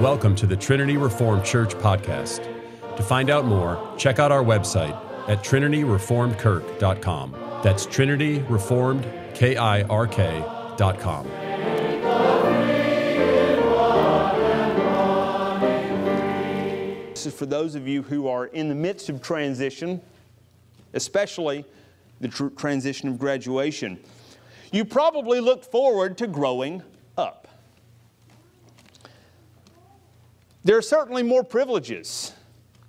Welcome to the Trinity Reformed Church podcast. To find out more, check out our website at trinityreformedkirk.com. That's Trinity Reformed, K I R K.com. This is for those of you who are in the midst of transition, especially the tr- transition of graduation. You probably look forward to growing up. There are certainly more privileges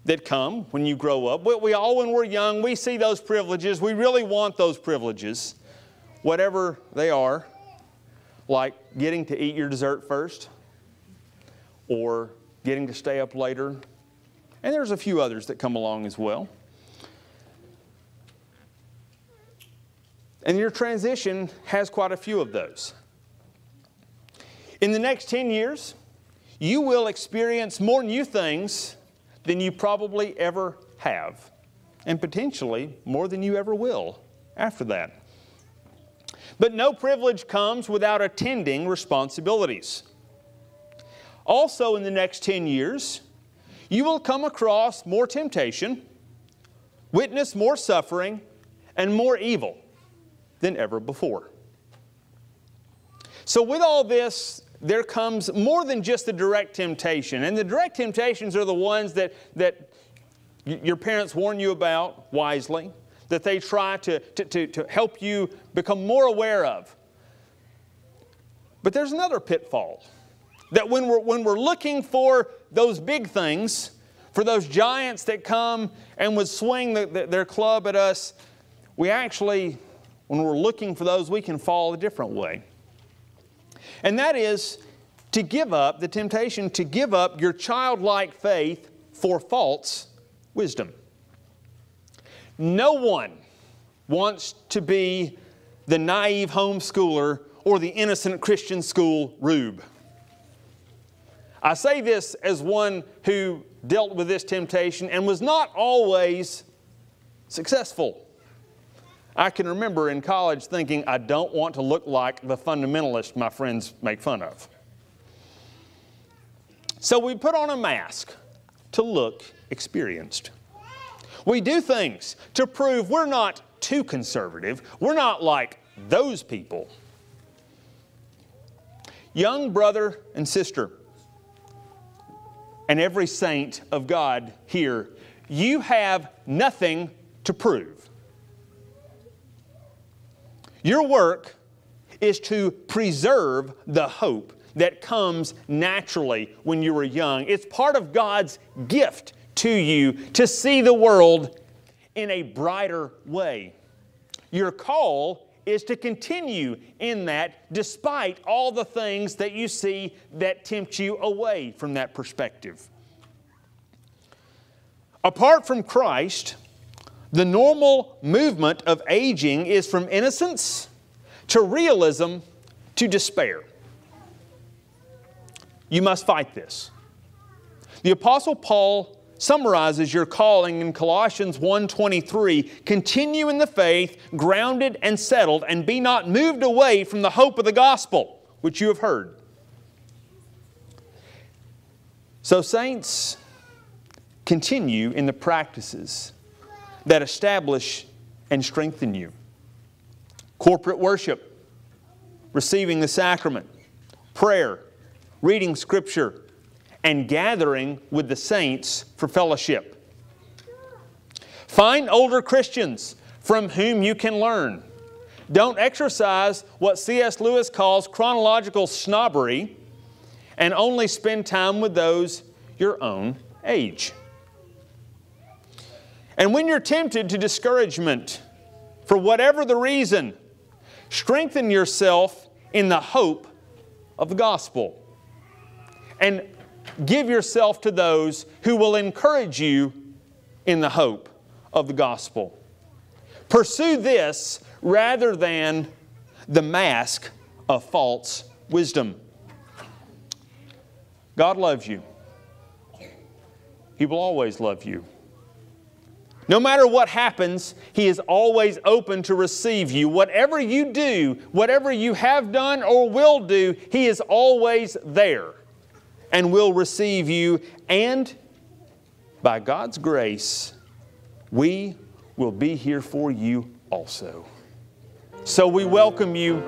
that come when you grow up. We, we all, when we're young, we see those privileges. We really want those privileges, whatever they are, like getting to eat your dessert first or getting to stay up later. And there's a few others that come along as well. And your transition has quite a few of those. In the next 10 years, you will experience more new things than you probably ever have, and potentially more than you ever will after that. But no privilege comes without attending responsibilities. Also, in the next 10 years, you will come across more temptation, witness more suffering, and more evil than ever before. So, with all this, there comes more than just the direct temptation. And the direct temptations are the ones that, that your parents warn you about wisely, that they try to, to, to, to help you become more aware of. But there's another pitfall that when we're, when we're looking for those big things, for those giants that come and would swing the, the, their club at us, we actually, when we're looking for those, we can fall a different way. And that is to give up, the temptation to give up your childlike faith for false wisdom. No one wants to be the naive homeschooler or the innocent Christian school rube. I say this as one who dealt with this temptation and was not always successful. I can remember in college thinking, I don't want to look like the fundamentalist my friends make fun of. So we put on a mask to look experienced. We do things to prove we're not too conservative, we're not like those people. Young brother and sister, and every saint of God here, you have nothing to prove. Your work is to preserve the hope that comes naturally when you were young. It's part of God's gift to you to see the world in a brighter way. Your call is to continue in that despite all the things that you see that tempt you away from that perspective. Apart from Christ, the normal movement of aging is from innocence to realism to despair. You must fight this. The apostle Paul summarizes your calling in Colossians 1:23, continue in the faith, grounded and settled and be not moved away from the hope of the gospel which you have heard. So saints continue in the practices that establish and strengthen you. Corporate worship, receiving the sacrament, prayer, reading Scripture, and gathering with the saints for fellowship. Find older Christians from whom you can learn. Don't exercise what C.S. Lewis calls chronological snobbery and only spend time with those your own age. And when you're tempted to discouragement, for whatever the reason, strengthen yourself in the hope of the gospel and give yourself to those who will encourage you in the hope of the gospel. Pursue this rather than the mask of false wisdom. God loves you. He will always love you. No matter what happens, He is always open to receive you. Whatever you do, whatever you have done or will do, He is always there and will receive you, and by God's grace, we will be here for you also. So we welcome you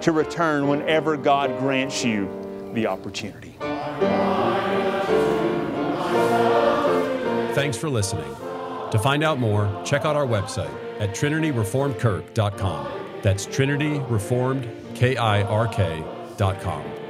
to return whenever God grants you the opportunity. Thanks for listening. To find out more, check out our website at trinityreformedkirk.com. That's trinityreformedkirk.com.